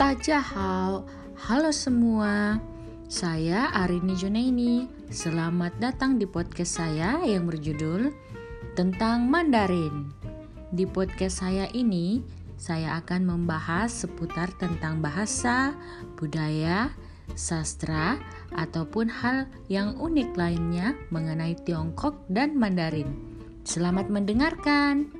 Tajahal, halo semua. Saya Arini Junaini. Selamat datang di podcast saya yang berjudul tentang Mandarin. Di podcast saya ini, saya akan membahas seputar tentang bahasa, budaya, sastra, ataupun hal yang unik lainnya mengenai Tiongkok dan Mandarin. Selamat mendengarkan.